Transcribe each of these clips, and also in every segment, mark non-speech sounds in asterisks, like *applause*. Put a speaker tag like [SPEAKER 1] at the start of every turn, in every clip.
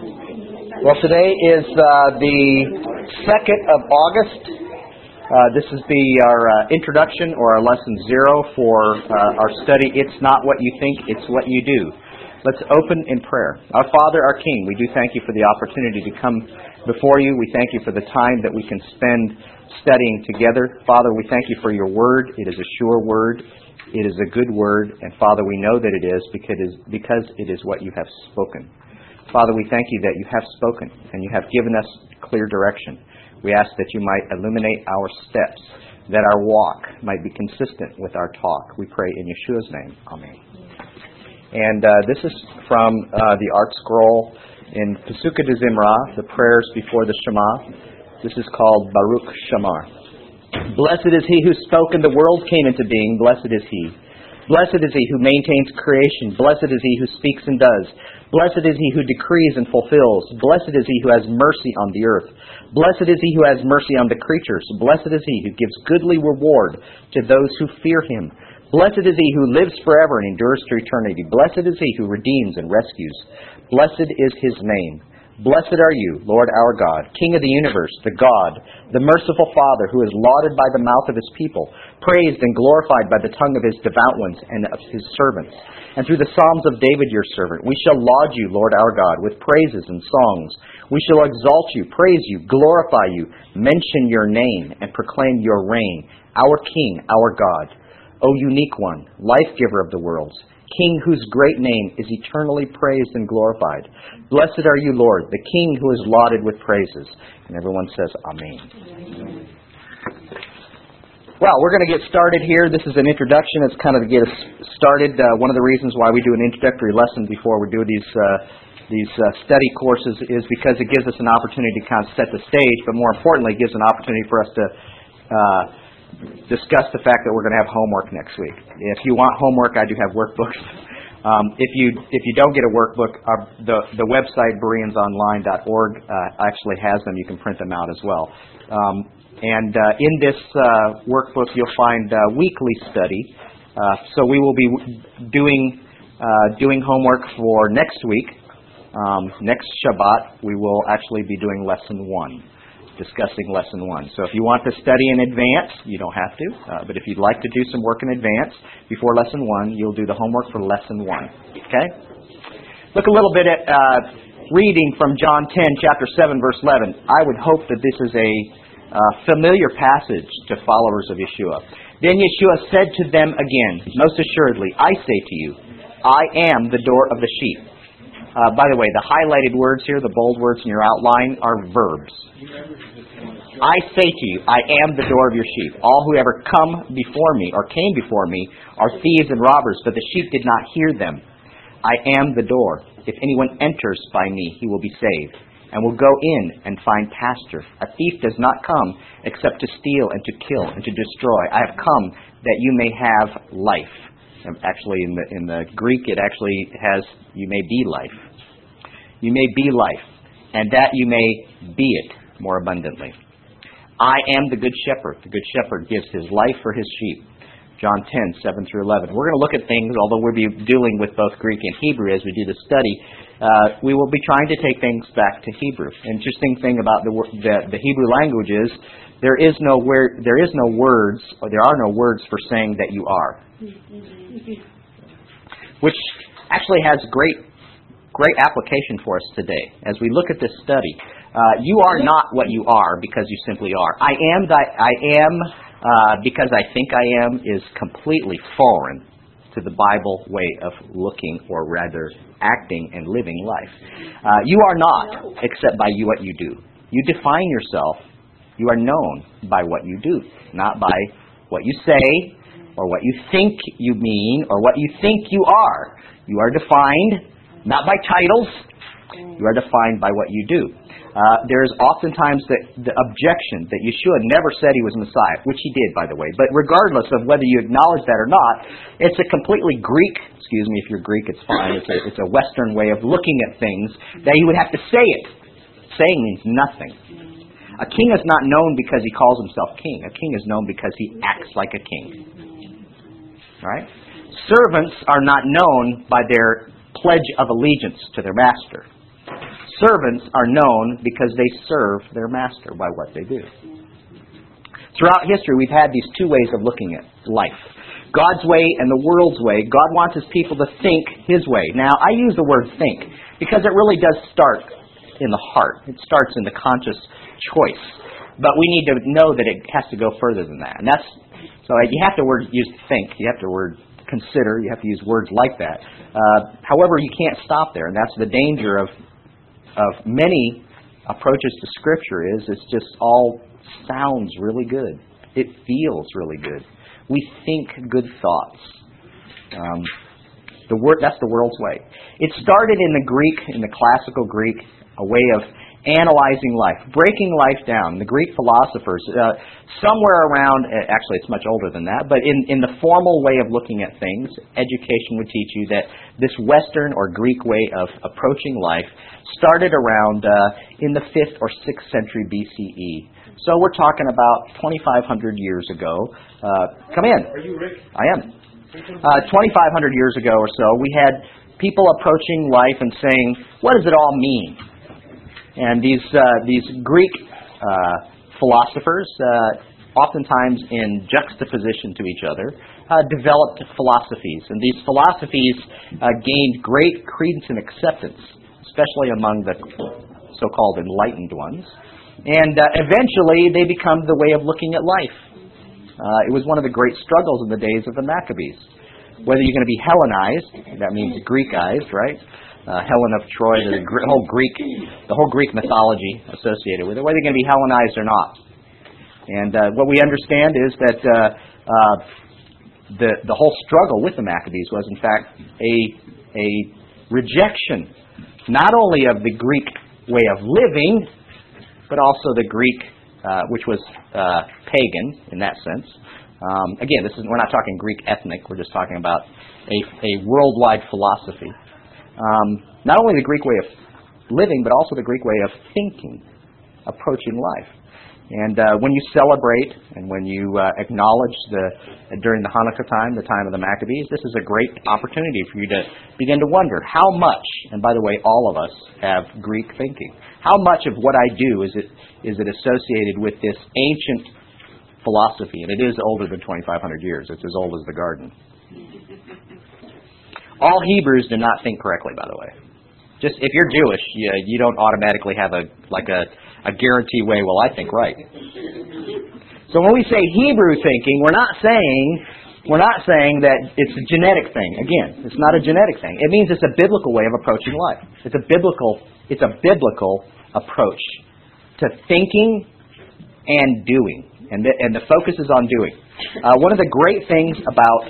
[SPEAKER 1] Well, today is uh, the 2nd of August. Uh, this is the our uh, introduction or our lesson zero for uh, our study. It's not what you think, it's what you do. Let's open in prayer. Our Father, our King, we do thank you for the opportunity to come before you. We thank you for the time that we can spend studying together. Father, we thank you for your word. It is a sure word. It is a good word, and Father, we know that it is because it is, because it is what you have spoken. Father, we thank you that you have spoken and you have given us clear direction. We ask that you might illuminate our steps, that our walk might be consistent with our talk. We pray in Yeshua's name. Amen. And uh, this is from uh, the ArtScroll in Pesukei de Zimra, the prayers before the Shema. This is called Baruch She'amar. Blessed is he who spoke and the world came into being. Blessed is he. Blessed is he who maintains creation. Blessed is he who speaks and does. Blessed is he who decrees and fulfills. Blessed is he who has mercy on the earth. Blessed is he who has mercy on the creatures. Blessed is he who gives goodly reward to those who fear him. Blessed is he who lives forever and endures to eternity. Blessed is he who redeems and rescues. Blessed is his name. Blessed are you, Lord our God, King of the universe, the God, the merciful Father, who is lauded by the mouth of his people, praised and glorified by the tongue of his devout ones and of his servants. And through the Psalms of David your servant, we shall laud you, Lord our God, with praises and songs. We shall exalt you, praise you, glorify you, mention your name, and proclaim your reign, our King, our God. O unique one, life giver of the worlds, King whose great name is eternally praised and glorified. Blessed are you, Lord, the King who is lauded with praises. And everyone says, Amen. Well, we're going to get started here. This is an introduction. It's kind of to get us started. Uh, one of the reasons why we do an introductory lesson before we do these uh, these uh, study courses is because it gives us an opportunity to kind of set the stage, but more importantly, it gives an opportunity for us to uh, discuss the fact that we're going to have homework next week. If you want homework, I do have workbooks. *laughs* Um, if you if you don't get a workbook, our, the the website bereansonline.org uh, actually has them. You can print them out as well. Um, and uh, in this uh, workbook, you'll find uh, weekly study. Uh, so we will be doing uh, doing homework for next week. Um, next Shabbat, we will actually be doing lesson one discussing lesson one. So if you want to study in advance, you don't have to. Uh, but if you'd like to do some work in advance before lesson one, you'll do the homework for lesson one. Okay? Look a little bit at uh, reading from John 10, chapter 7, verse 11. I would hope that this is a uh, familiar passage to followers of Yeshua. Then Yeshua said to them again, Most assuredly, I say to you, I am the door of the sheep. Uh, by the way, the highlighted words here, the bold words in your outline, are verbs. I say to you, I am the door of your sheep. All who ever come before me or came before me are thieves and robbers, but the sheep did not hear them. I am the door. If anyone enters by me, he will be saved, and will go in and find pasture. A thief does not come except to steal and to kill and to destroy. I have come that you may have life. Actually, in the in the Greek, it actually has you may be life. You may be life, and that you may be it more abundantly. I am the good shepherd. The good shepherd gives his life for his sheep. John 10, 7 through 11. We're going to look at things, although we'll be dealing with both Greek and Hebrew as we do the study, uh, we will be trying to take things back to Hebrew. Interesting thing about the, the, the Hebrew language is there is no word, there is no words, or there are no words for saying that you are. *laughs* Which actually has great, great application for us today. As we look at this study, uh, you are not what you are because you simply are. I am that I am uh, because I think I am is completely foreign to the Bible way of looking, or rather, acting and living life. Uh, you are not except by you what you do. You define yourself. You are known by what you do, not by what you say or what you think you mean or what you think you are. You are defined not by titles. You are defined by what you do. Uh, there is oftentimes the, the objection that Yeshua never said he was Messiah, which he did, by the way. But regardless of whether you acknowledge that or not, it's a completely Greek, excuse me if you're Greek, it's fine, it's a, it's a Western way of looking at things, that he would have to say it. Saying means nothing. A king is not known because he calls himself king. A king is known because he acts like a king. Right? Servants are not known by their pledge of allegiance to their master. Servants are known because they serve their master by what they do. Throughout history, we've had these two ways of looking at life God's way and the world's way. God wants his people to think his way. Now, I use the word think because it really does start in the heart, it starts in the conscious choice. But we need to know that it has to go further than that. And that's so you have to word, use think, you have to word consider, you have to use words like that. Uh, however, you can't stop there, and that's the danger of of many approaches to Scripture is it's just all sounds really good. It feels really good. We think good thoughts. Um, the word that's the world's way. It started in the Greek, in the classical Greek, a way of analyzing life, breaking life down. The Greek philosophers, uh, somewhere around, uh, actually it's much older than that, but in, in the formal way of looking at things, education would teach you that this Western or Greek way of approaching life started around uh, in the 5th or 6th century BCE. So we're talking about 2,500 years ago. Uh, come in.
[SPEAKER 2] Are you Rick?
[SPEAKER 1] I am. Uh, 2,500 years ago or so, we had people approaching life and saying, what does it all mean? And these, uh, these Greek uh, philosophers, uh, oftentimes in juxtaposition to each other, uh, developed philosophies. And these philosophies uh, gained great credence and acceptance, especially among the so called enlightened ones. And eventually, they become the way of looking at life. it was one of the great struggles in the days of the Maccabees. Whether you're going to be Hellenized, that means Greekized, right? Uh, Helen of Troy, the whole Greek, the whole Greek mythology associated with it, whether they're going to be Hellenized or not. And uh, what we understand is that uh, uh, the the whole struggle with the Maccabees was, in fact, a a rejection not only of the Greek way of living, but also the Greek, uh, which was uh, pagan in that sense. Um, again, this is we're not talking Greek ethnic. We're just talking about a, a worldwide philosophy um, not only the Greek way of living, but also the Greek way of thinking, approaching life. And uh, when you celebrate and when you uh, acknowledge the uh, during the Hanukkah time, the time of the Maccabees, this is a great opportunity for you to begin to wonder how much. And by the way, all of us have Greek thinking. How much of what I do is it is it associated with this ancient philosophy? And it is older than 2,500 years. It's as old as the garden. All Hebrews do not think correctly, by the way. Just if you're Jewish, you, you don't automatically have a like a, a guarantee way. Well, I think right. So when we say Hebrew thinking, we're not saying we're not saying that it's a genetic thing. Again, it's not a genetic thing. It means it's a biblical way of approaching life. It's a biblical it's a biblical approach to thinking and doing, and the, and the focus is on doing. Uh, one of the great things about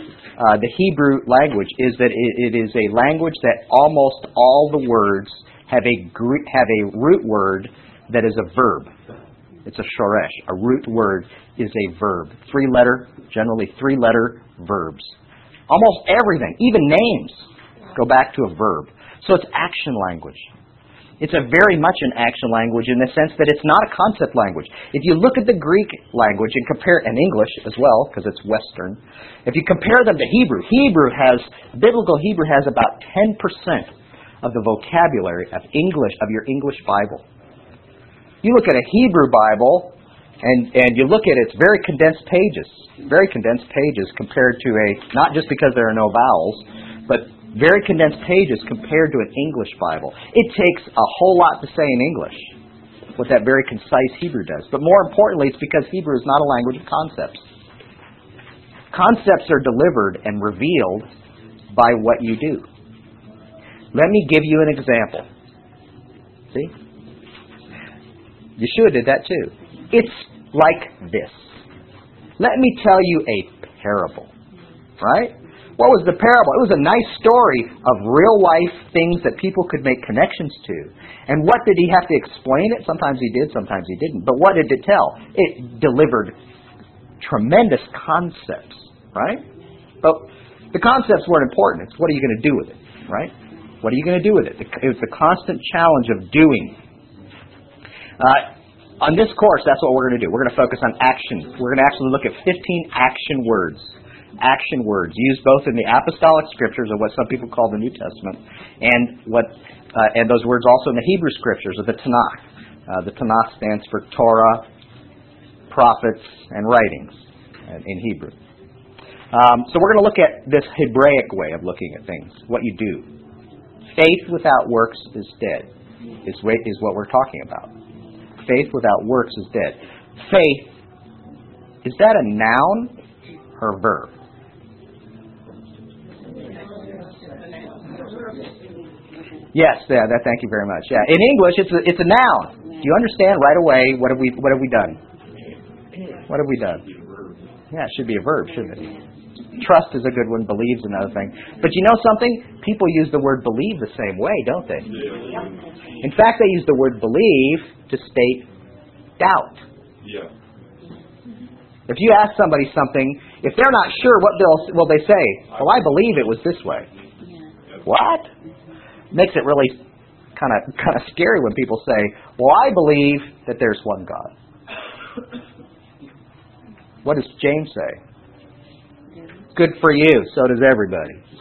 [SPEAKER 1] uh, the Hebrew language is that it, it is a language that almost all the words have a have a root word that is a verb. It's a shoresh. A root word is a verb. Three letter, generally three letter verbs. Almost everything, even names, go back to a verb. So it's action language. It's a very much an action language in the sense that it's not a concept language. If you look at the Greek language and compare and English as well, because it's Western, if you compare them to Hebrew, Hebrew has biblical Hebrew has about ten percent of the vocabulary of English of your English Bible. You look at a Hebrew Bible and and you look at its very condensed pages, very condensed pages compared to a not just because there are no vowels, but very condensed pages compared to an English Bible. It takes a whole lot to say in English, what that very concise Hebrew does. But more importantly, it's because Hebrew is not a language of concepts. Concepts are delivered and revealed by what you do. Let me give you an example. See? Yeshua did that too. It's like this. Let me tell you a parable. Right? What was the parable? It was a nice story of real life things that people could make connections to. And what did he have to explain it? Sometimes he did, sometimes he didn't. But what did it tell? It delivered tremendous concepts, right? But the concepts weren't important. It's what are you going to do with it, right? What are you going to do with it? It was the constant challenge of doing. Uh, on this course, that's what we're going to do. We're going to focus on action. We're going to actually look at 15 action words action words used both in the apostolic scriptures, or what some people call the New Testament, and what Uh, and those words also in the Hebrew scriptures or the Tanakh. Uh, the Tanakh stands for Torah, prophets, and writings in Hebrew. Um, so we're going to look at this Hebraic way of looking at things, what you do. Faith without works is dead, is, is what we're talking about. Faith without works is dead. Faith, is that a noun or a verb? Yes, yeah, that, thank you very much. Yeah, in English, it's a, it's a noun. Do you understand right away what have we what have we done? What have we done? Yeah, it should be a verb, shouldn't it? Trust is a good one. Believes another thing. But you know something? People use the word believe the same way, don't they? In fact, they use the word believe to state doubt.
[SPEAKER 2] Yeah.
[SPEAKER 1] If you ask somebody something, if they're not sure, what they'll will they say? Well, I believe it was this way. What? Makes it really kind of kind of scary when people say, "Well, I believe that there's one God." What does James say? Good for you. So does everybody. *laughs*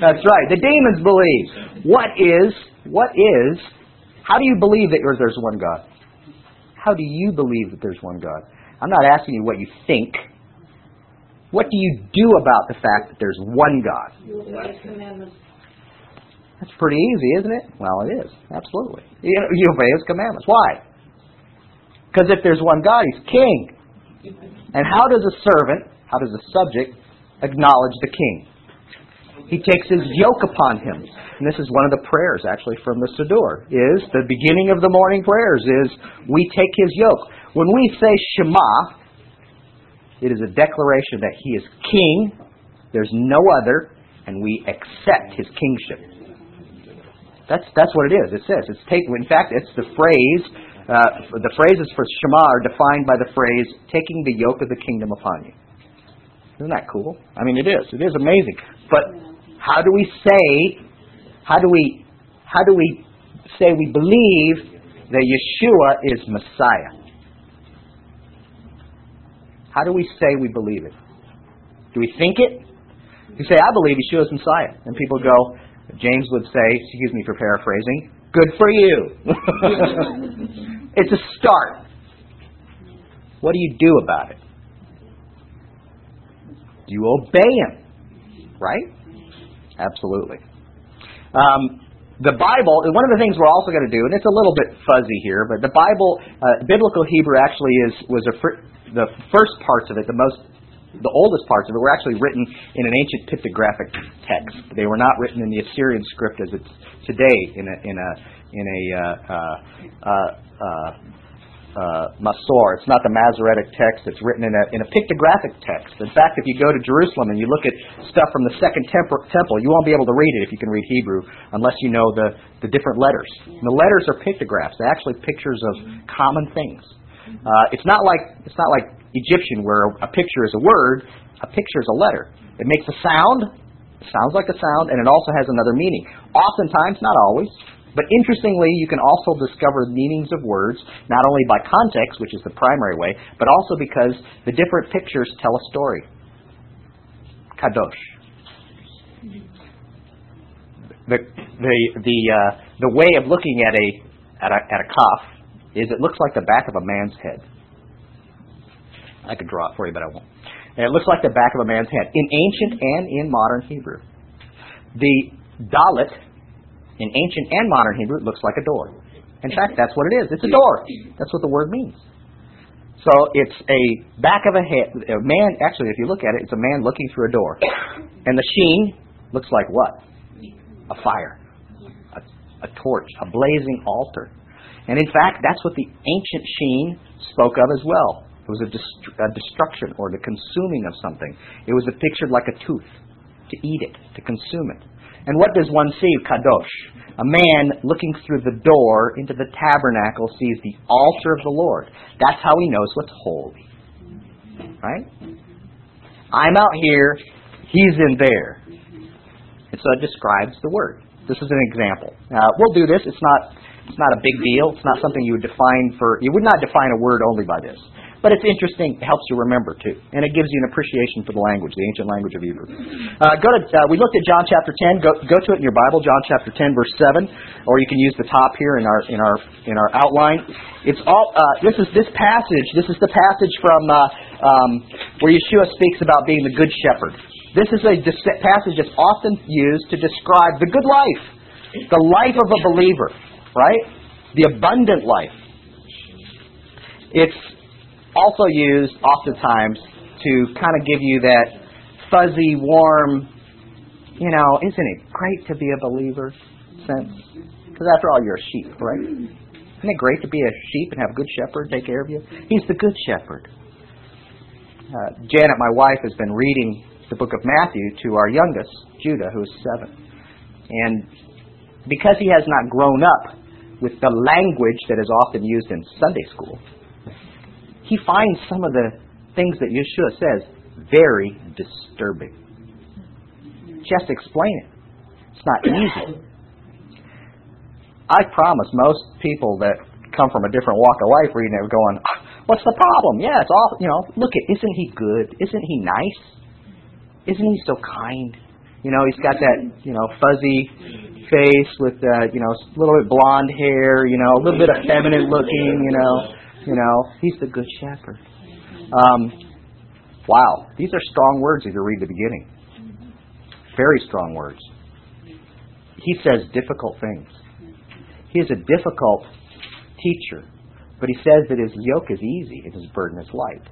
[SPEAKER 1] That's right. The demons believe. What is? What is? How do you believe that there's one God? How do you believe that there's one God? I'm not asking you what you think. What do you do about the fact that there's one God? That's pretty easy, isn't it? Well, it is. Absolutely. You, you obey His commandments. Why? Because if there's one God, He's King. And how does a servant, how does a subject acknowledge the King? He takes his yoke upon him. And this is one of the prayers actually from the Siddur, is the beginning of the morning prayers is we take his yoke. When we say Shema, it is a declaration that he is king, there's no other, and we accept his kingship. That's that's what it is. It says it's take. In fact, it's the phrase. Uh, the phrases for Shema are defined by the phrase "taking the yoke of the kingdom upon you." Isn't that cool? I mean, it is. It is amazing. But how do we say? How do we? How do we say we believe that Yeshua is Messiah? How do we say we believe it? Do we think it? You say, I believe Yeshua is Messiah. And people go, James would say, excuse me for paraphrasing, good for you. *laughs* it's a start. What do you do about it? You obey him? Right? Absolutely. Um, the Bible, one of the things we're also going to do, and it's a little bit fuzzy here, but the Bible, uh, biblical Hebrew actually is was a fr- the first parts of it, the most the oldest parts of it were actually written in an ancient pictographic text. They were not written in the Assyrian script as it's today in a in a in a uh, uh, uh, uh, uh Masor. It's not the Masoretic text. It's written in a in a pictographic text. In fact, if you go to Jerusalem and you look at stuff from the Second Temple, you won't be able to read it if you can read Hebrew unless you know the the different letters. And the letters are pictographs. They're actually pictures of common things. Uh, it's not like it's not like Egyptian where a picture is a word, a picture is a letter. It makes a sound, sounds like a sound, and it also has another meaning. Oftentimes, not always, but interestingly, you can also discover meanings of words not only by context, which is the primary way, but also because the different pictures tell a story. Kadosh. The the the uh, the way of looking at a at a at a kaf is it looks like the back of a man's head. I could draw it for you, but I won't. And it looks like the back of a man's head in ancient and in modern Hebrew. The dalet in ancient and modern Hebrew looks like a door. In fact, that's what it is. It's a door. That's what the word means. So it's a back of a head. A man. Actually, if you look at it, it's a man looking through a door, *coughs* and the sheen looks like what? A fire, a, a torch, a blazing altar. And in fact, that's what the ancient sheen spoke of as well. It was a, dest- a destruction or the consuming of something. It was a pictured like a tooth, to eat it, to consume it. And what does one see? Kadosh. A man looking through the door into the tabernacle sees the altar of the Lord. That's how he knows what's holy. Right? I'm out here, he's in there. And so it describes the word. This is an example. We'll do this. It's not It's not a big deal. It's not something you would define for, you would not define a word only by this. But it's interesting. It helps you remember too, and it gives you an appreciation for the language, the ancient language of Hebrew. Uh, go to. Uh, we looked at John chapter 10. Go go to it in your Bible, John chapter 10, verse 7, or you can use the top here in our in our in our outline. It's all. Uh, this is this passage. This is the passage from uh, um, where Yeshua speaks about being the good shepherd. This is a passage that's often used to describe the good life, the life of a believer, right? The abundant life. It's also used oftentimes to kind of give you that fuzzy, warm, you know, isn't it great to be a believer sense? Because after all, you're a sheep, right? Isn't it great to be a sheep and have a good shepherd take care of you? He's the good shepherd. Uh, Janet, my wife, has been reading the book of Matthew to our youngest, Judah, who is seven. And because he has not grown up with the language that is often used in Sunday school, he finds some of the things that Yeshua says very disturbing. Just explain it. It's not easy. I promise most people that come from a different walk of life reading it are going, What's the problem? Yeah, it's all you know, look at isn't he good? Isn't he nice? Isn't he so kind? You know, he's got that, you know, fuzzy face with uh, you know, a little bit blonde hair, you know, a little bit effeminate looking, you know. You know, he's the good shepherd. Um, wow, these are strong words if you read the beginning. Very strong words. He says difficult things. He is a difficult teacher, but he says that his yoke is easy and his burden is light.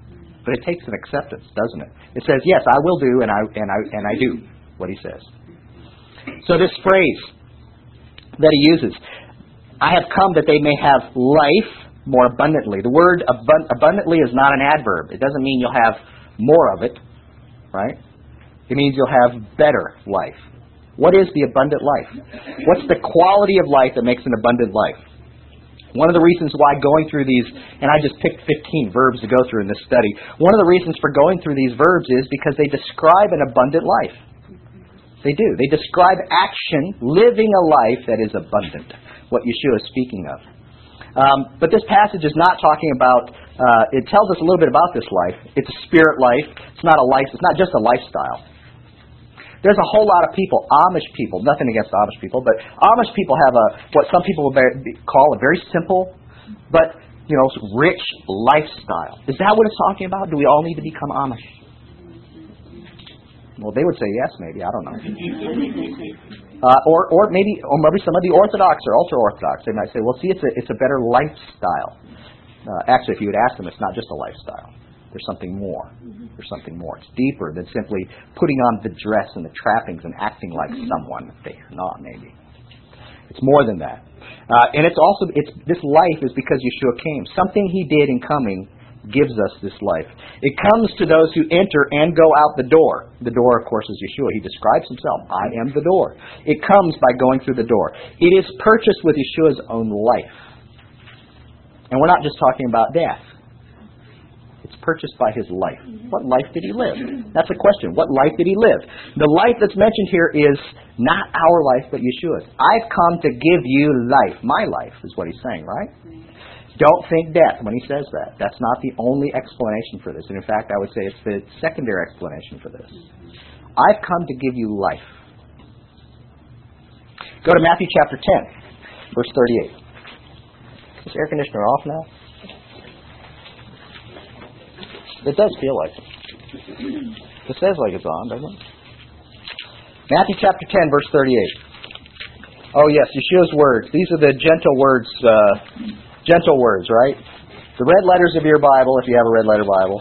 [SPEAKER 1] But it takes an acceptance, doesn't it? It says, "Yes, I will do, and I and I and I do what he says." So this phrase that he uses, "I have come that they may have life more abundantly. The word abundantly is not an adverb. It doesn't mean you'll have more of it, right? It means you'll have better life. What is the abundant life? What's the quality of life that makes an abundant life? One of the reasons why going through these, and I just picked 15 verbs to go through in this study, one of the reasons for going through these verbs is because they describe an abundant life. They do. They describe action, living a life that is abundant, what Yeshua is speaking of. Um, but this passage is not talking about. Uh, it tells us a little bit about this life. It's a spirit life. It's not a life. It's not just a lifestyle. There's a whole lot of people, Amish people. Nothing against Amish people, but Amish people have a what some people would call a very simple, but you know, rich lifestyle. Is that what it's talking about? Do we all need to become Amish? Well, they would say yes, maybe. I don't know. Uh, or, or maybe, or maybe some of the Orthodox or ultra Orthodox, they might say, "Well, see, it's a, it's a better lifestyle." Uh, actually, if you would ask them, it's not just a lifestyle. There's something more. There's something more. It's deeper than simply putting on the dress and the trappings and acting like someone they are not. Maybe it's more than that. Uh, and it's also it's this life is because Yeshua came. Something He did in coming gives us this life. It comes to those who enter and go out the door. The door, of course, is Yeshua. He describes himself I am the door. It comes by going through the door. It is purchased with Yeshua's own life. And we're not just talking about death. It's purchased by his life. What life did he live? That's the question. What life did he live? The life that's mentioned here is not our life, but Yeshua's. I've come to give you life. My life is what he's saying, right? Don't think death when he says that. That's not the only explanation for this. And in fact, I would say it's the secondary explanation for this. I've come to give you life. Go to Matthew chapter 10, verse 38. Is air conditioner off now? It does feel like it. It says like it's on, doesn't it? Matthew chapter 10, verse 38. Oh, yes, Yeshua's words. These are the gentle words uh, Gentle words, right? The red letters of your Bible, if you have a red letter Bible.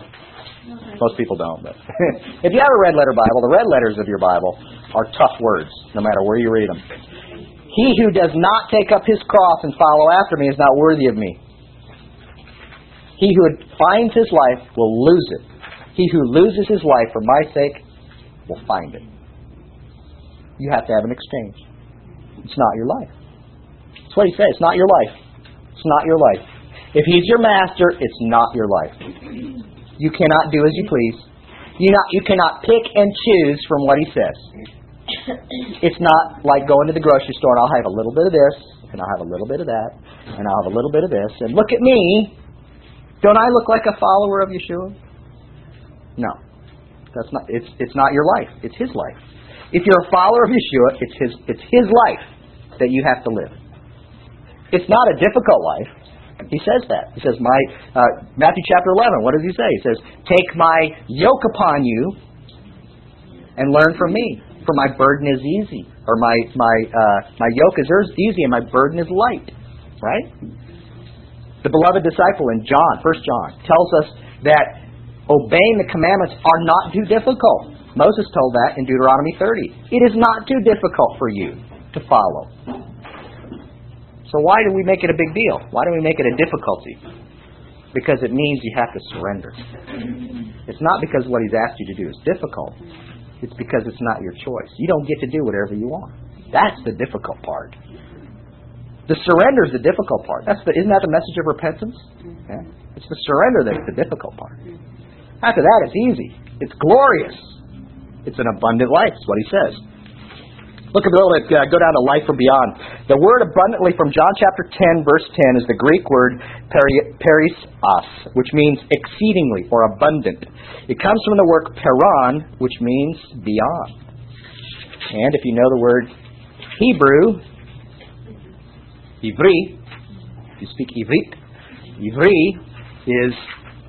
[SPEAKER 1] Most people don't, but *laughs* if you have a red letter Bible, the red letters of your Bible are tough words, no matter where you read them. He who does not take up his cross and follow after me is not worthy of me. He who finds his life will lose it. He who loses his life for my sake will find it. You have to have an exchange. It's not your life. That's what he says. It's not your life. It's not your life. If he's your master, it's not your life. You cannot do as you please. You not you cannot pick and choose from what he says. It's not like going to the grocery store and I'll have a little bit of this, and I'll have a little bit of that, and I'll have a little bit of this, and look at me. Don't I look like a follower of Yeshua? No. That's not it's it's not your life. It's his life. If you're a follower of Yeshua, it's his it's his life that you have to live. It's not a difficult life. He says that. He says, "My uh, Matthew chapter eleven. What does he say? He says, "Take my yoke upon you and learn from me, for my burden is easy, or my my uh, my yoke is easy and my burden is light." Right? The beloved disciple in John, First John, tells us that obeying the commandments are not too difficult. Moses told that in Deuteronomy 30. It is not too difficult for you to follow. So why do we make it a big deal? Why do we make it a difficulty? Because it means you have to surrender. It's not because what he's asked you to do is difficult. It's because it's not your choice. You don't get to do whatever you want. That's the difficult part. The surrender is the difficult part. That's the, isn't that the message of repentance? Yeah. It's the surrender that's the difficult part. After that, it's easy. It's glorious. It's an abundant life. That's what he says. Look a little bit, uh, go down to life from beyond. The word abundantly from John chapter 10, verse 10 is the Greek word peri- perissos, which means exceedingly or abundant. It comes from the word peran, which means beyond. And if you know the word Hebrew, ivri, if you speak ivrit, ivri is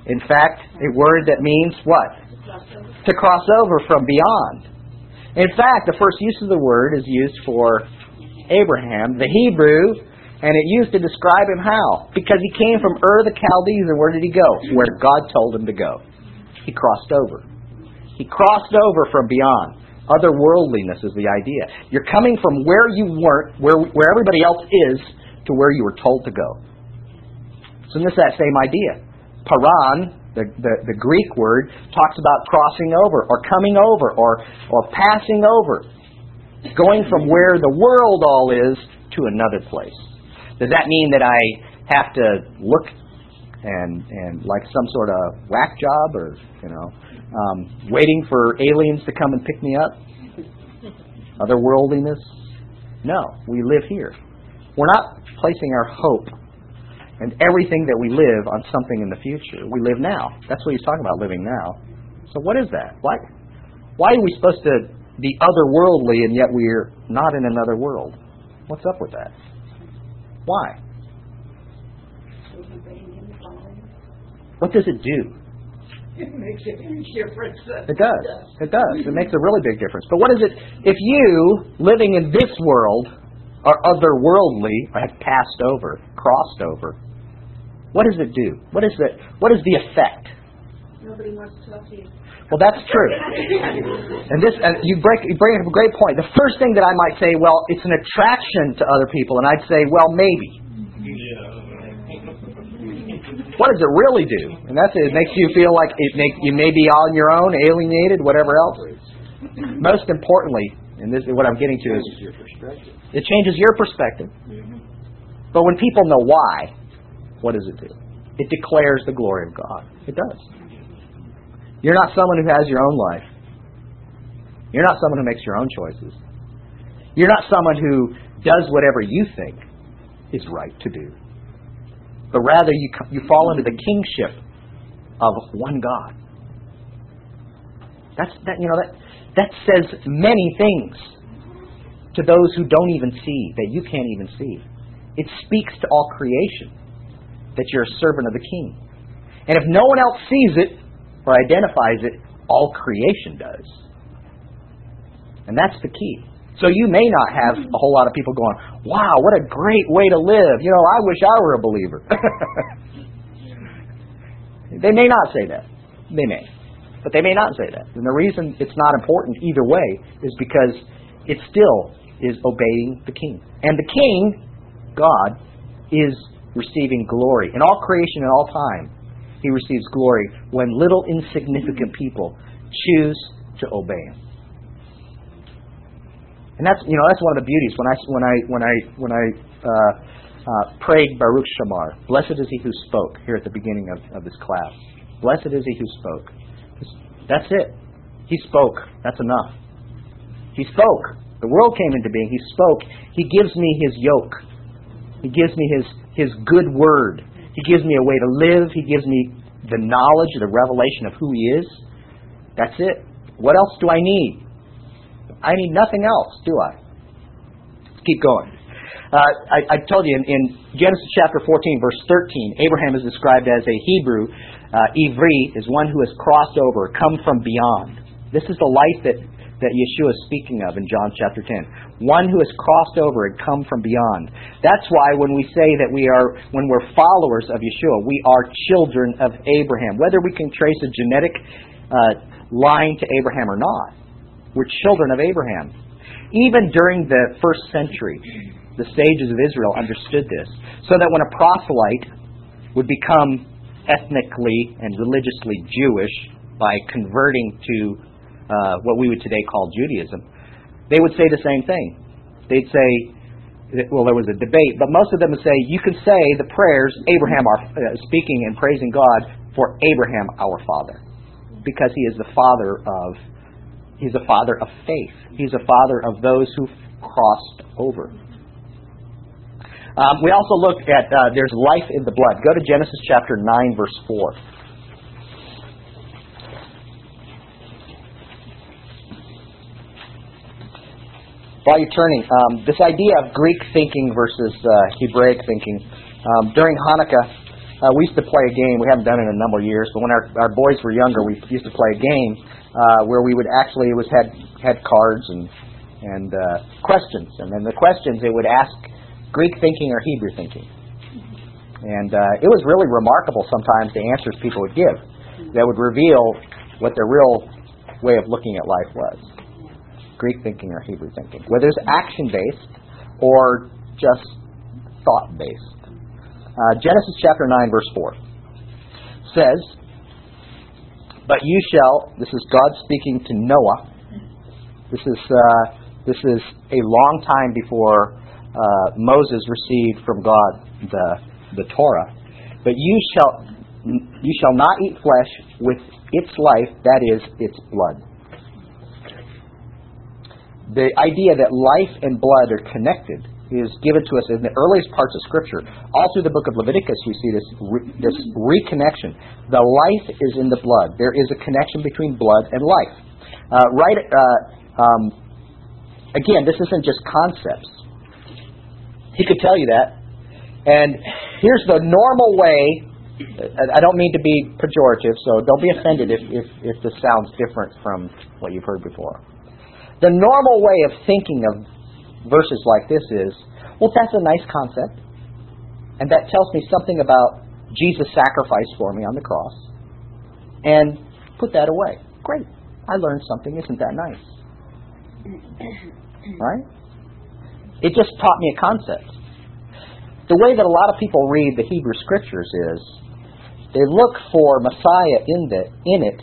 [SPEAKER 1] in fact a word that means what? To cross over from beyond. In fact, the first use of the word is used for Abraham, the Hebrew, and it used to describe him how? Because he came from Ur the Chaldees, and where did he go? Where God told him to go. He crossed over. He crossed over from beyond. Otherworldliness is the idea. You're coming from where you weren't, where, where everybody else is, to where you were told to go. So this is that same idea. peran the, the, the Greek word talks about crossing over or coming over or, or passing over, going from where the world all is to another place. Does that mean that I have to look and and like some sort of whack job or you know um, waiting for aliens to come and pick me up? Otherworldliness? No, we live here. We're not placing our hope and everything that we live on something in the future. We live now. That's what he's talking about, living now. So what is that? Why, why are we supposed to be otherworldly and yet we're not in another world? What's up with that? Why? What does it do?
[SPEAKER 2] It makes a huge difference.
[SPEAKER 1] It does. It does. It makes a really big difference. But what is it if you, living in this world, are otherworldly, have passed over, crossed over, what does it do? What is the what is the effect?
[SPEAKER 2] Nobody wants to talk to you.
[SPEAKER 1] Well, that's true. and this, and you break, you bring up a great point. The first thing that I might say, well, it's an attraction to other people, and I'd say, well, maybe. Yeah. What does it really do? And that's it. It makes you feel like it make you may be on your own, alienated, whatever else. Most importantly, and this is what I'm getting to is it changes your perspective. But when people know why, what does it do? It declares the glory of God. It does. You're not someone who has your own life. You're not someone who makes your own choices. You're not someone who does whatever you think is right to do. But rather, you, you fall into the kingship of one God. That's, that, you know, that, that says many things to those who don't even see, that you can't even see. It speaks to all creation that you're a servant of the king. And if no one else sees it or identifies it, all creation does. And that's the key. So you may not have a whole lot of people going, wow, what a great way to live. You know, I wish I were a believer. *laughs* they may not say that. They may. But they may not say that. And the reason it's not important either way is because it still is obeying the king. And the king, God, is receiving glory. In all creation and all time, he receives glory when little insignificant people choose to obey him. And that's you know that's one of the beauties when I when I when I when I uh, uh, prayed Baruch She'amar. Blessed is he who spoke here at the beginning of, of this class. Blessed is he who spoke. That's it. He spoke. That's enough. He spoke. The world came into being. He spoke. He gives me his yoke. He gives me His, His good word. He gives me a way to live. He gives me the knowledge, the revelation of who He is. That's it. What else do I need? I need nothing else, do I? Keep going. Uh, I, I, told you in, in, Genesis chapter 14, verse 13, Abraham is described as a Hebrew. Uh, Ivri is one who has crossed over, come from beyond. This is the life that, that Yeshua is speaking of in John chapter 10. One who has crossed over and come from beyond. That's why when we say that we are, when we're followers of Yeshua, we are children of Abraham. Whether we can trace a genetic uh, line to Abraham or not, we're children of Abraham. Even during the first century, the sages of Israel understood this, so that when a proselyte would become ethnically and religiously Jewish by converting to uh, what we would today call Judaism, they would say the same thing. They'd say, well, there was a debate, but most of them would say, you can say the prayers, Abraham are uh, speaking and praising God for Abraham our father, because he is the father of, he's a father of faith. He's a father of those who crossed over. Um, we also look at uh, there's life in the blood. Go to Genesis chapter 9, verse 4. While you're turning, um, this idea of Greek thinking versus uh, Hebraic thinking. Um, during Hanukkah, uh, we used to play a game. We haven't done it in a number of years, but when our, our boys were younger, we used to play a game uh, where we would actually it was had had cards and and uh, questions, and then the questions it would ask Greek thinking or Hebrew thinking. And uh, it was really remarkable sometimes the answers people would give that would reveal what their real way of looking at life was Greek thinking or Hebrew thinking, whether it's action based or just thought based. Uh, Genesis chapter 9, verse 4 says, But you shall, this is God speaking to Noah. This is, uh, this is a long time before uh, Moses received from God the, the Torah. But you shall, you shall not eat flesh with its life, that is, its blood. The idea that life and blood are connected is given to us in the earliest parts of Scripture. All through the book of Leviticus, we see this re, this reconnection. The life is in the blood. There is a connection between blood and life. Uh, right. Uh, um, again, this isn't just concepts. He could tell you that. And here's the normal way. I don't mean to be pejorative, so don't be offended if, if, if this sounds different from what you've heard before. The normal way of thinking of verses like this is well, that's a nice concept. And that tells me something about Jesus' sacrifice for me on the cross. And put that away. Great. I learned something. Isn't that nice? *coughs* Right? It just taught me a concept. The way that a lot of people read the Hebrew Scriptures is they look for Messiah in, the, in it,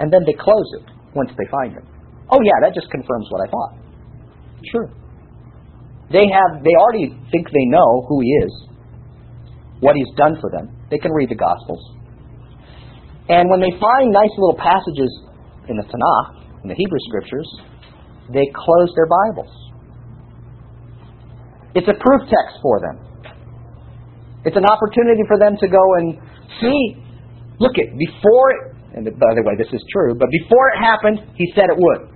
[SPEAKER 1] and then they close it once they find him. Oh yeah, that just confirms what I thought. Sure. They have they already think they know who he is, what he's done for them. They can read the Gospels. And when they find nice little passages in the Tanakh, in the Hebrew Scriptures, they close their Bibles. It's a proof text for them. It's an opportunity for them to go and see, look at before it, and by the way, this is true, but before it happened, he said it would.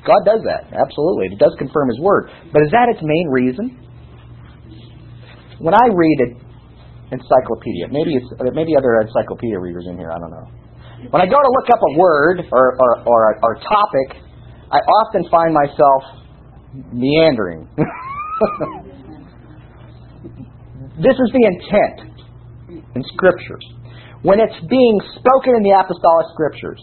[SPEAKER 1] God does that, absolutely. It does confirm his word. But is that its main reason? When I read an encyclopedia, maybe it's maybe other encyclopedia readers in here, I don't know. When I go to look up a word or, or, or, or a topic, I often find myself meandering. *laughs* this is the intent in Scriptures. When it's being spoken in the Apostolic Scriptures,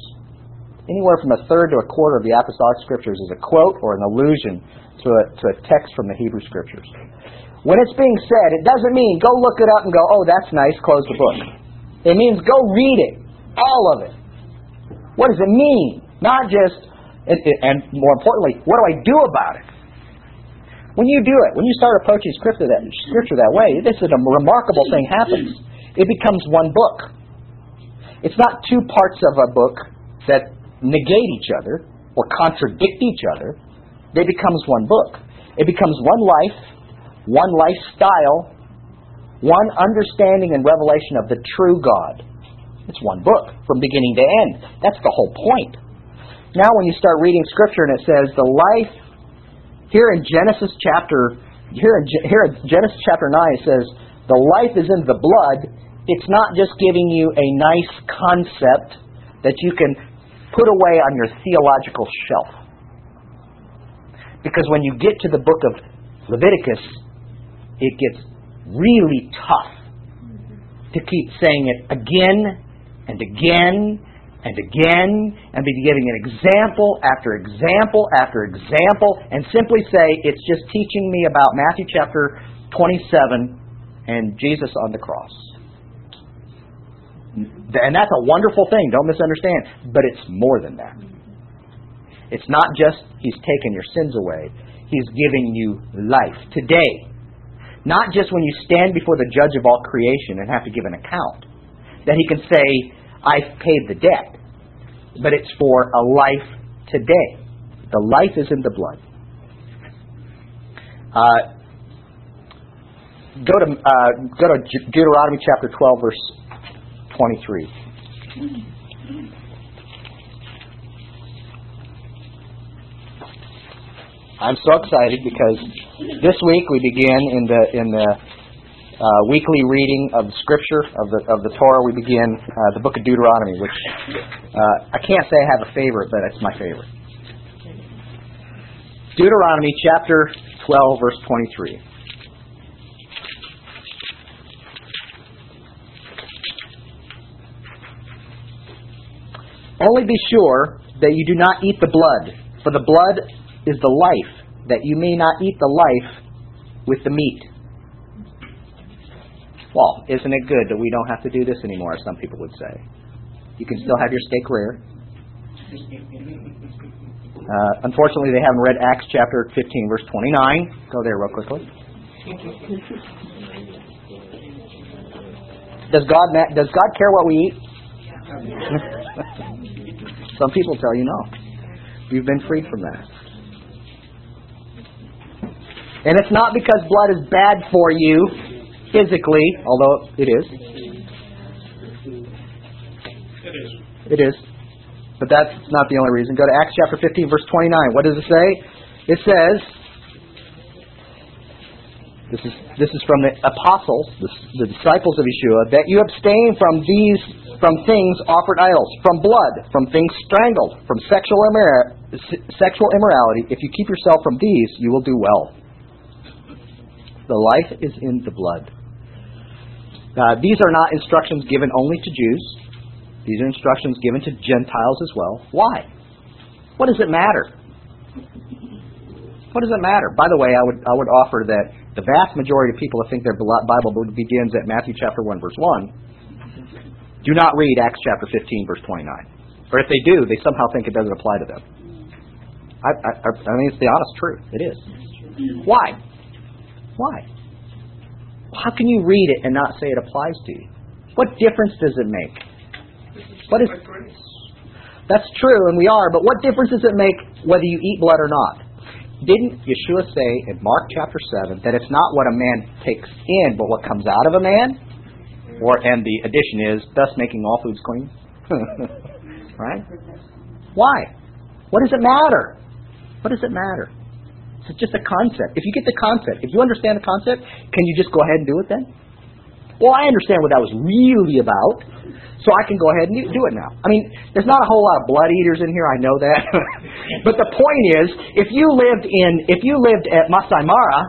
[SPEAKER 1] anywhere from a third to a quarter of the Apostolic Scriptures is a quote or an allusion to a, to a text from the Hebrew Scriptures. When it's being said, it doesn't mean go look it up and go, oh, that's nice, close the book. It means go read it, all of it. What does it mean? Not just, and, and more importantly, what do I do about it? When you do it, when you start approaching scripture that, scripture that way, this is a remarkable thing happens. It becomes one book. It's not two parts of a book that negate each other or contradict each other. They becomes one book. It becomes one life, one lifestyle, one understanding and revelation of the true God. It's one book from beginning to end. That's the whole point. Now, when you start reading Scripture and it says the life, here in Genesis chapter, here in, here in Genesis chapter 9, it says the life is in the blood. It's not just giving you a nice concept that you can put away on your theological shelf. Because when you get to the book of Leviticus, it gets really tough to keep saying it again and again and again and be giving an example after example after example and simply say it's just teaching me about Matthew chapter 27 and Jesus on the cross. And that's a wonderful thing, don't misunderstand, but it's more than that. It's not just He's taken your sins away, He's giving you life today. Not just when you stand before the judge of all creation and have to give an account, that He can say, I've paid the debt, but it's for a life today. The life is in the blood. Uh, go to uh, go to Deuteronomy chapter 12, verse 23. I'm so excited because this week we begin in the in the uh, weekly reading of the Scripture of the of the Torah. We begin uh, the book of Deuteronomy, which uh, I can't say I have a favorite, but it's my favorite. Deuteronomy chapter 12, verse 23. Only be sure that you do not eat the blood, for the blood is the life, that you may not eat the life with the meat. Well, isn't it good that we don't have to do this anymore, as some people would say? You can still have your steak rare. Uh, unfortunately, they haven't read Acts chapter 15, verse 29. Go there real quickly. Does God does God care what we eat? *laughs* Some people tell you no. You've been freed from that. And it's not because blood is bad for you physically, although it is.
[SPEAKER 3] It is.
[SPEAKER 1] But that's not the only reason. Go to Acts chapter 15, verse 29. What does it say? It says, this is, this is from the apostles, the, the disciples of Yeshua, that you abstain from these, from things offered idols, from blood, from things strangled, from sexual, immor- sexual immorality. If you keep yourself from these, you will do well. The life is in the blood. Uh, these are not instructions given only to Jews. These are instructions given to Gentiles as well. Why? What does it matter? What does it matter? By the way, I would I would offer that the vast majority of people who think their Bible begins at Matthew chapter one verse one do not read Acts chapter fifteen verse twenty nine, or if they do, they somehow think it doesn't apply to them. I, I, I mean, it's the honest truth. It is. Why? Why? How can you read it and not say it applies to you? What difference does it make? What is That's true, and we are, but what difference does it make whether you eat blood or not? Didn't Yeshua say in Mark chapter 7 that it's not what a man takes in, but what comes out of a man? Or and the addition is thus making all foods clean? *laughs* right? Why? What does it matter? What does it matter? It's just a concept. If you get the concept, if you understand the concept, can you just go ahead and do it then? Well, I understand what that was really about, so I can go ahead and do it now. I mean, there's not a whole lot of blood eaters in here, I know that. *laughs* but the point is, if you lived in, if you lived at Masai Mara,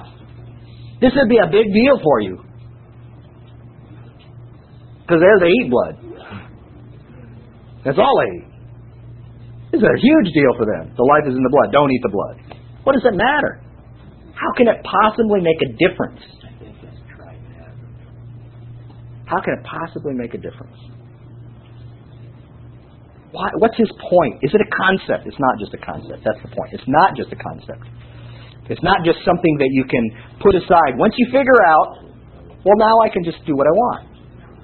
[SPEAKER 1] this would be a big deal for you. Because there they eat blood. That's all they eat. This is a huge deal for them. The life is in the blood. Don't eat the blood. What does it matter? How can it possibly make a difference? How can it possibly make a difference? Why, what's his point? Is it a concept? It's not just a concept. That's the point. It's not just a concept. It's not just something that you can put aside. Once you figure out, well, now I can just do what I want.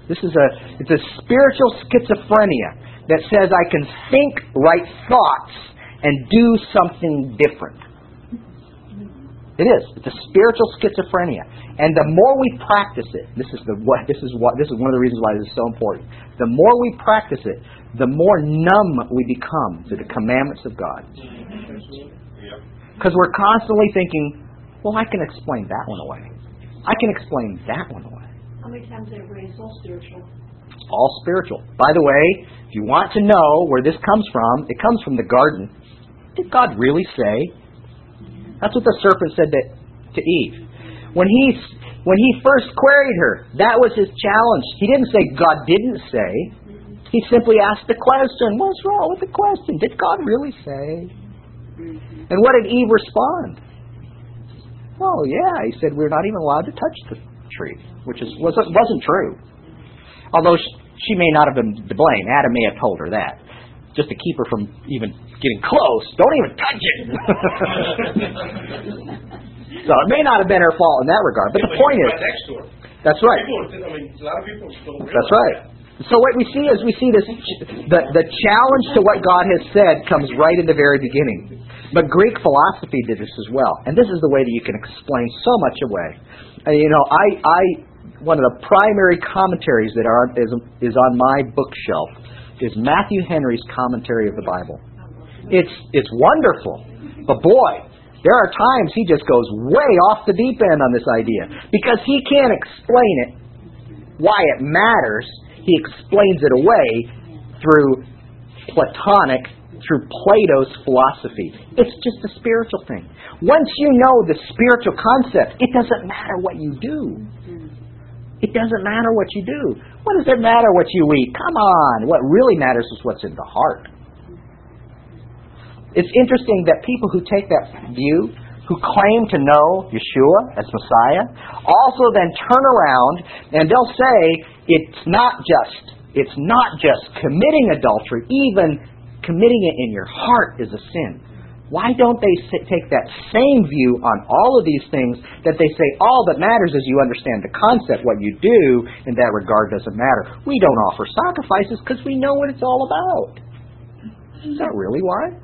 [SPEAKER 1] This is a it's a spiritual schizophrenia that says I can think right thoughts and do something different. It is. It's a spiritual schizophrenia. And the more we practice it, this is the what this is what this is one of the reasons why this is so important. The more we practice it, the more numb we become to the commandments of God. Because we're constantly thinking, well, I can explain that one away. I can explain that one away.
[SPEAKER 2] How many times have I raised all spiritual?
[SPEAKER 1] All spiritual. By the way, if you want to know where this comes from, it comes from the garden. Did God really say that's what the serpent said to, to Eve. When he, when he first queried her, that was his challenge. He didn't say God didn't say. He simply asked the question, What's wrong with the question? Did God really say? And what did Eve respond? Oh, yeah. He said, We're not even allowed to touch the tree, which is, wasn't, wasn't true. Although she may not have been to blame. Adam may have told her that just to keep her from even getting close. Don't even touch it. *laughs* so it may not have been her fault in that regard, but the point is, that's right. That's right. So what we see is we see this the the challenge to what God has said comes right in the very beginning. But Greek philosophy did this as well, and this is the way that you can explain so much away. And, you know, I I one of the primary commentaries that are is, is on my bookshelf is Matthew Henry's commentary of the Bible. It's it's wonderful, but boy, there are times he just goes way off the deep end on this idea because he can't explain it why it matters. He explains it away through Platonic, through Plato's philosophy. It's just a spiritual thing. Once you know the spiritual concept, it doesn't matter what you do. It doesn't matter what you do. What does it matter what you eat? Come on. What really matters is what's in the heart. It's interesting that people who take that view, who claim to know Yeshua as Messiah, also then turn around and they'll say it's not just it's not just committing adultery, even committing it in your heart is a sin. Why don't they take that same view on all of these things that they say all that matters is you understand the concept. What you do in that regard doesn't matter. We don't offer sacrifices because we know what it's all about. Is that really why?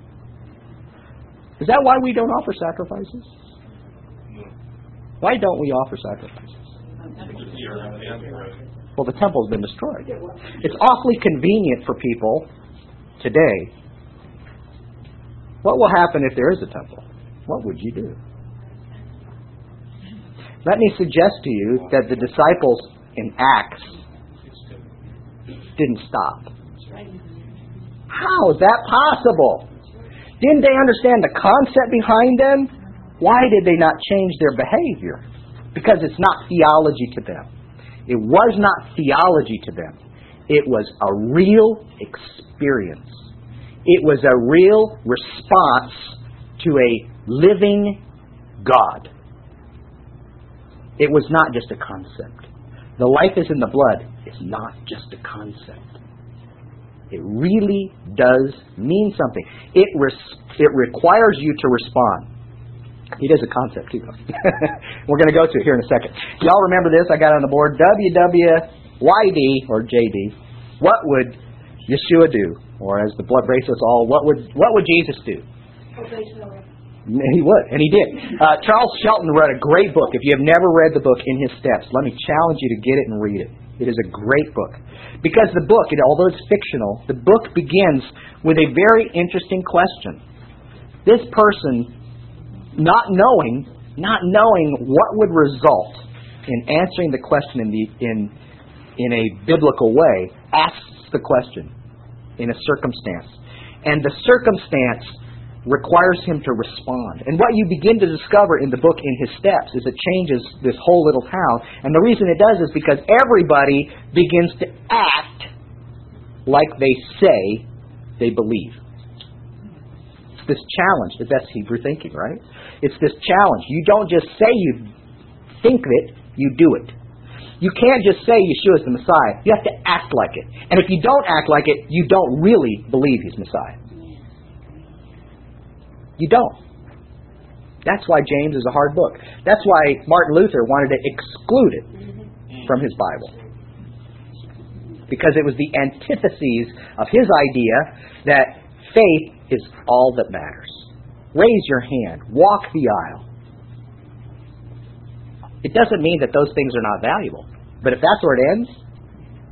[SPEAKER 1] Is that why we don't offer sacrifices? Why don't we offer sacrifices? Well, the temple's been destroyed. It's awfully convenient for people today what will happen if there is a temple? What would you do? Let me suggest to you that the disciples in Acts didn't stop. How is that possible? Didn't they understand the concept behind them? Why did they not change their behavior? Because it's not theology to them. It was not theology to them. It was a real experience. It was a real response to a living God. It was not just a concept. The life is in the blood is not just a concept. It really does mean something. It, res- it requires you to respond. It is a concept, too. *laughs* We're going to go to it here in a second. Y'all remember this? I got on the board WWYD, or JD. What would Yeshua do? Or as the blood bracelets all, what would what would Jesus do? He would, and he did. Uh, Charles Sheldon wrote a great book. If you have never read the book In His Steps, let me challenge you to get it and read it. It is a great book. Because the book, although it's fictional, the book begins with a very interesting question. This person, not knowing, not knowing what would result in answering the question in, the, in, in a biblical way, asks the question in a circumstance. And the circumstance requires him to respond. And what you begin to discover in the book In His Steps is it changes this whole little town. And the reason it does is because everybody begins to act like they say they believe. It's this challenge. That's Hebrew thinking, right? It's this challenge. You don't just say you think it, you do it. You can't just say Yeshua is the Messiah. You have to act like it. And if you don't act like it, you don't really believe he's Messiah. You don't. That's why James is a hard book. That's why Martin Luther wanted to exclude it from his Bible. Because it was the antithesis of his idea that faith is all that matters. Raise your hand, walk the aisle. It doesn't mean that those things are not valuable. But if that's where it ends,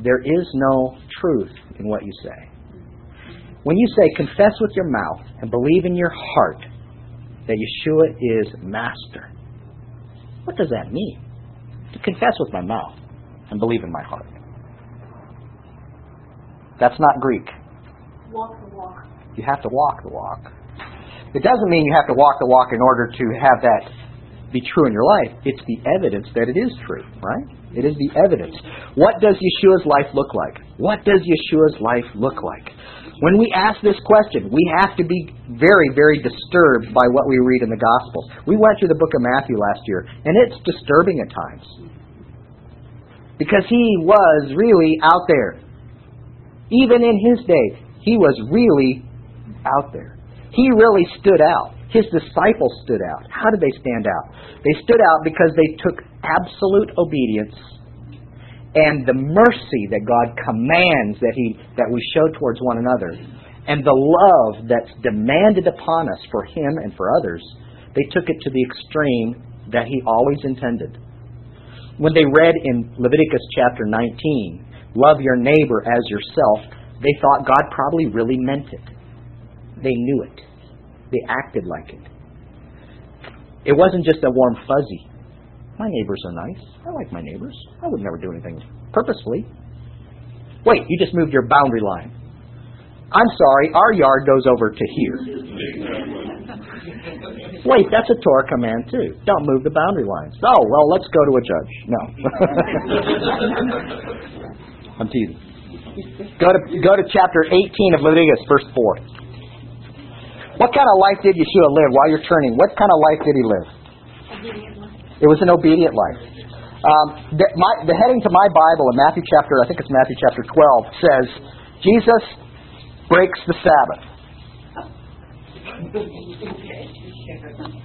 [SPEAKER 1] there is no truth in what you say. When you say, confess with your mouth and believe in your heart that Yeshua is Master, what does that mean? To confess with my mouth and believe in my heart. That's not Greek.
[SPEAKER 2] Walk the walk.
[SPEAKER 1] You have to walk the walk. It doesn't mean you have to walk the walk in order to have that be true in your life. It's the evidence that it is true, right? It is the evidence. What does Yeshua's life look like? What does Yeshua's life look like? When we ask this question, we have to be very, very disturbed by what we read in the Gospels. We went through the book of Matthew last year, and it's disturbing at times. Because he was really out there. Even in his day, he was really out there. He really stood out. His disciples stood out. How did they stand out? They stood out because they took absolute obedience and the mercy that God commands that he that we show towards one another and the love that's demanded upon us for him and for others, they took it to the extreme that he always intended. When they read in Leviticus chapter 19, love your neighbor as yourself, they thought God probably really meant it. They knew it. They acted like it. It wasn't just a warm fuzzy. My neighbors are nice. I like my neighbors. I would never do anything purposefully. Wait, you just moved your boundary line. I'm sorry, our yard goes over to here. *laughs* Wait, that's a Torah command too. Don't move the boundary lines. Oh, well, let's go to a judge. No. *laughs* I'm teasing. Go to, go to chapter 18 of Leviticus, verse 4. What kind of life did Yeshua live while you're turning? What kind of life did he live? It was an obedient life. Um, the, my, the heading to my Bible in Matthew chapter, I think it's Matthew chapter 12, says, Jesus breaks the Sabbath.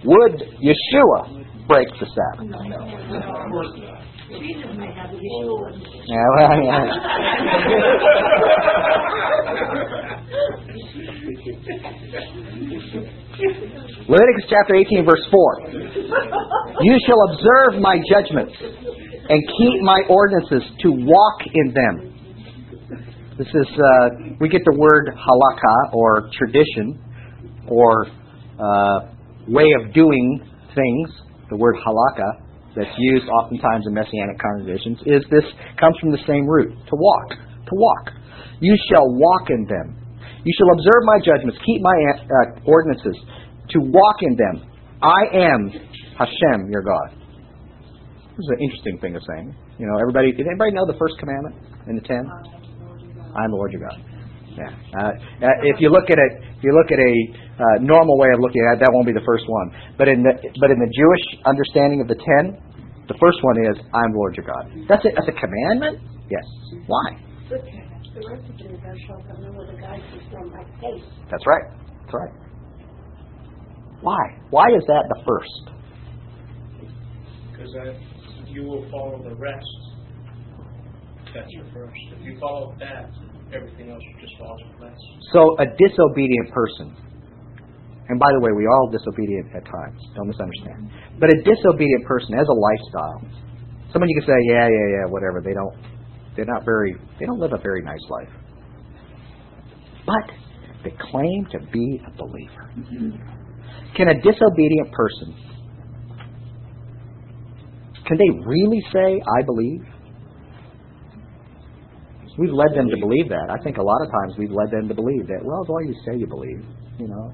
[SPEAKER 1] Would Yeshua break the Sabbath?
[SPEAKER 2] Jesus
[SPEAKER 1] Yeah, well, yeah. *laughs* Leviticus chapter 18, verse 4. You shall observe my judgments and keep my ordinances to walk in them. This is, uh, we get the word halakha or tradition or uh, way of doing things. The word halakha that's used oftentimes in messianic congregations is this comes from the same root to walk to walk. You shall walk in them. You shall observe my judgments keep my uh, ordinances to walk in them. I am hashem your god. This is an interesting thing of saying. You know everybody did anybody know the first commandment in the ten? I'm the lord your god. Yeah. Uh, uh, if you look at it, if you look at a uh, normal way of looking at it, that won't be the first one. But in the but in the Jewish understanding of the ten, the first one is "I'm Lord your God." That's it. That's a commandment. Yes. Why?
[SPEAKER 2] The rest of it, thou shalt have no other guide from my face.
[SPEAKER 1] That's right. That's right. Why? Why is that the first?
[SPEAKER 3] Because you will follow the rest. That's your first. If you follow that, everything else just falls in place.
[SPEAKER 1] So a disobedient person, and by the way, we all disobedient at times. Don't misunderstand. But a disobedient person has a lifestyle. Someone you can say, yeah, yeah, yeah, whatever. They don't. They're not very. They don't live a very nice life. But they claim to be a believer. Can a disobedient person? Can they really say, "I believe"? We've led them to believe that. I think a lot of times we've led them to believe that. Well, long as you say you believe, you know,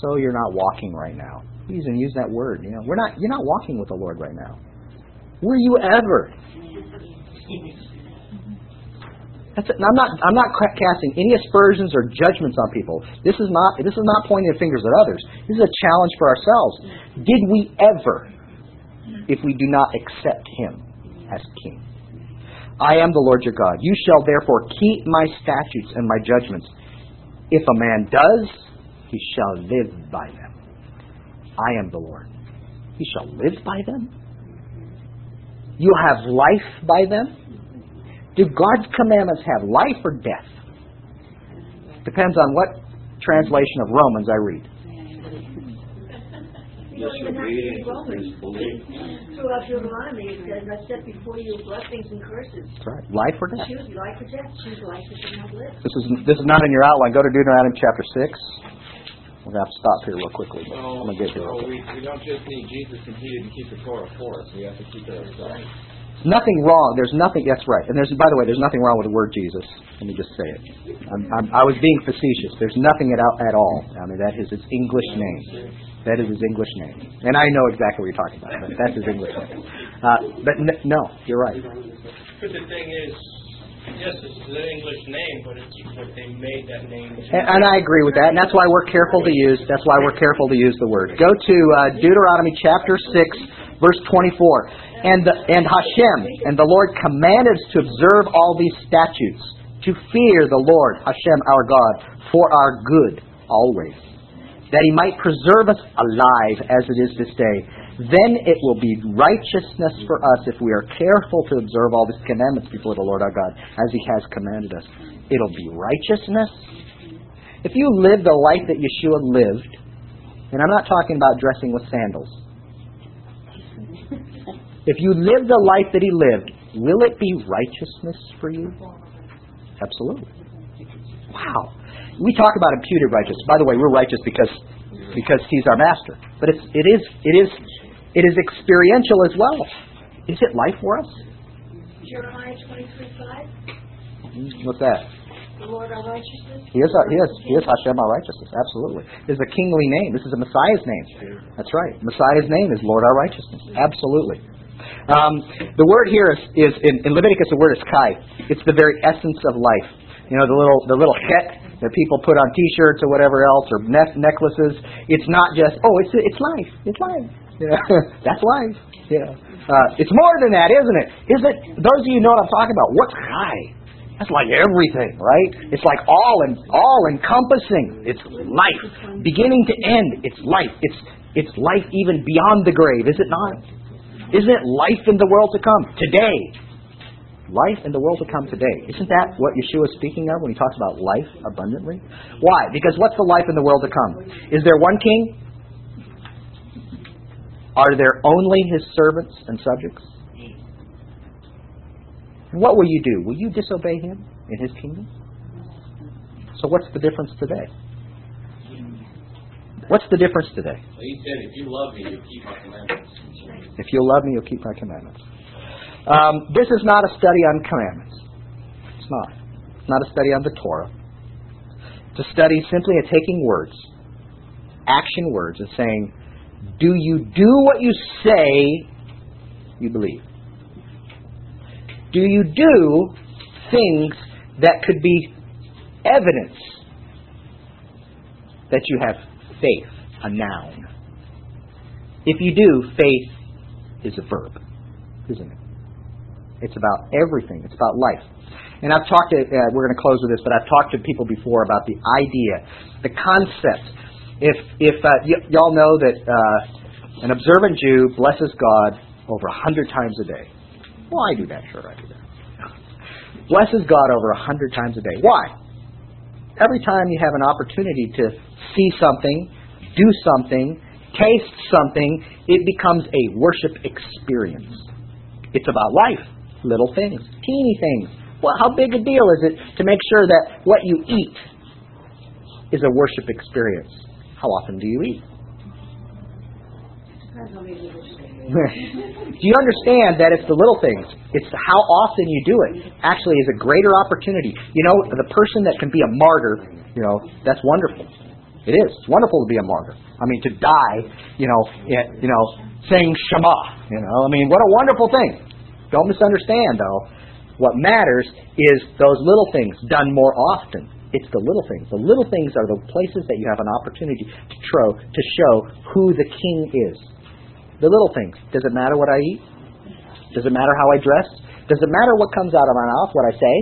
[SPEAKER 1] so you're not walking right now. Use and use that word. You know, we're not. You're not walking with the Lord right now. Were you ever? That's it. And I'm not. I'm not casting any aspersions or judgments on people. This is not. This is not pointing the fingers at others. This is a challenge for ourselves. Did we ever, if we do not accept Him as King? I am the Lord your God. You shall therefore keep my statutes and my judgments. If a man does, he shall live by them. I am the Lord. He shall live by them. You have life by them. Do God's commandments have life or death? Depends on what translation of Romans I read.
[SPEAKER 2] You don't even have to read Romans. Throughout Deuteronomy, it says, I set before you blessings and curses.
[SPEAKER 1] That's right. Life or death.
[SPEAKER 2] Choose life or death. Choose life that you not live.
[SPEAKER 1] This is this is not in your outline. Go to Deuteronomy chapter six. We're gonna have to stop here real quickly. but I'm gonna get here.
[SPEAKER 4] so we, we don't just need Jesus and to keep the Torah for us. We have to keep it ourselves.
[SPEAKER 1] Nothing wrong. There's nothing. That's right. And there's by the way, there's nothing wrong with the word Jesus. Let me just say it. I'm, I'm, I was being facetious. There's nothing at, all- at all. I mean, that is his English name. That is his English name. And I know exactly what you're talking about. But that's his English name. Uh, but n- no, you're right.
[SPEAKER 3] But the thing is, yes, it's the English name, but it's what they made that name.
[SPEAKER 1] And, and I agree with that, and that's why we're careful to use. That's why we're careful to use the word. Go to uh, Deuteronomy chapter six, verse twenty-four. And the, and Hashem and the Lord commanded us to observe all these statutes, to fear the Lord Hashem our God for our good always, that He might preserve us alive as it is this day. Then it will be righteousness for us if we are careful to observe all these commandments before the Lord our God, as He has commanded us. It'll be righteousness if you live the life that Yeshua lived, and I'm not talking about dressing with sandals. If you live the life that he lived, will it be righteousness for you? Absolutely. Wow. We talk about imputed righteousness. By the way, we're righteous because because he's our master. But it's it is it is it is experiential as well. Is it life for us?
[SPEAKER 2] Jeremiah twenty-three five,
[SPEAKER 1] What's that?
[SPEAKER 2] the Lord our righteousness.
[SPEAKER 1] He is, our, he is, he is Hashem our righteousness. Absolutely. This is a kingly name. This is a Messiah's name. That's right. Messiah's name is Lord our righteousness. Absolutely. Um, the word here is, is in, in Leviticus. The word is chai. It's the very essence of life. You know the little the little het that people put on T-shirts or whatever else or ne- necklaces. It's not just oh it's it's life. It's life. Yeah, *laughs* that's life. Yeah. Uh, it's more than that, isn't it? Is it? Those of you know what I'm talking about. What's chai? That's like everything, right? It's like all and all encompassing. It's life, beginning to end. It's life. It's it's life even beyond the grave, is it not? Isn't it life in the world to come today? Life in the world to come today. Isn't that what Yeshua is speaking of when he talks about life abundantly? Why? Because what's the life in the world to come? Is there one king? Are there only his servants and subjects? And what will you do? Will you disobey him in his kingdom? So what's the difference today? What's the difference today?
[SPEAKER 4] So He said, if you love me, you'll keep my commandments.
[SPEAKER 1] If you'll love me, you'll keep my commandments. Um, this is not a study on commandments. It's not. It's not a study on the Torah. It's a study simply of taking words, action words, and saying, do you do what you say you believe? Do you do things that could be evidence that you have faith, a noun? If you do, faith is a verb, isn't it? It's about everything. It's about life. And I've talked to, uh, we're going to close with this, but I've talked to people before about the idea, the concept. If, if uh, y- y'all know that uh, an observant Jew blesses God over a hundred times a day. Well, I do that, sure, I do that. Blesses God over a hundred times a day. Why? Every time you have an opportunity to see something, do something, taste something, it becomes a worship experience. It's about life, little things, teeny things. Well, how big a deal is it to make sure that what you eat is a worship experience? How often do you eat?
[SPEAKER 2] Depends on maybe which day.
[SPEAKER 1] do you understand that it's the little things? It's how often you do it. Actually, is a greater opportunity. You know, the person that can be a martyr, you know, that's wonderful. It is. It's wonderful to be a martyr. I mean, to die, you know, in, you know, saying Shema. You know, I mean, what a wonderful thing. Don't misunderstand, though. What matters is those little things done more often. It's the little things. The little things are the places that you have an opportunity to, tro- to show who the king is. The little things. Does it matter what I eat? Does it matter how I dress? Does it matter what comes out of my mouth, what I say?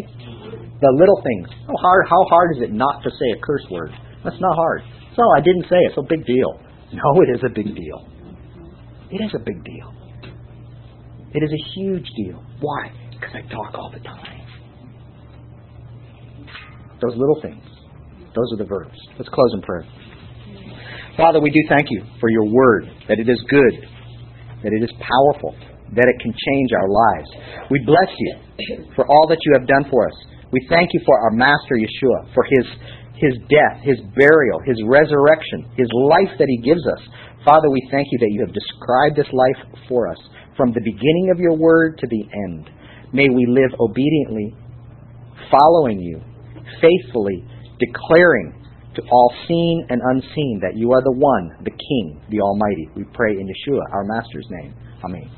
[SPEAKER 1] The little things. How hard, how hard is it not to say a curse word? That's not hard. So I didn't say it. A big deal. No, it is a big deal. It is a big deal. It is a huge deal. Why? Because I talk all the time. Those little things. Those are the verbs. Let's close in prayer. Father, we do thank you for your word, that it is good, that it is powerful, that it can change our lives. We bless you for all that you have done for us. We thank you for our Master Yeshua, for his, his death, his burial, his resurrection, his life that he gives us. Father, we thank you that you have described this life for us from the beginning of your word to the end. May we live obediently, following you, faithfully, declaring to all seen and unseen that you are the one, the King, the Almighty. We pray in Yeshua, our Master's name. Amen.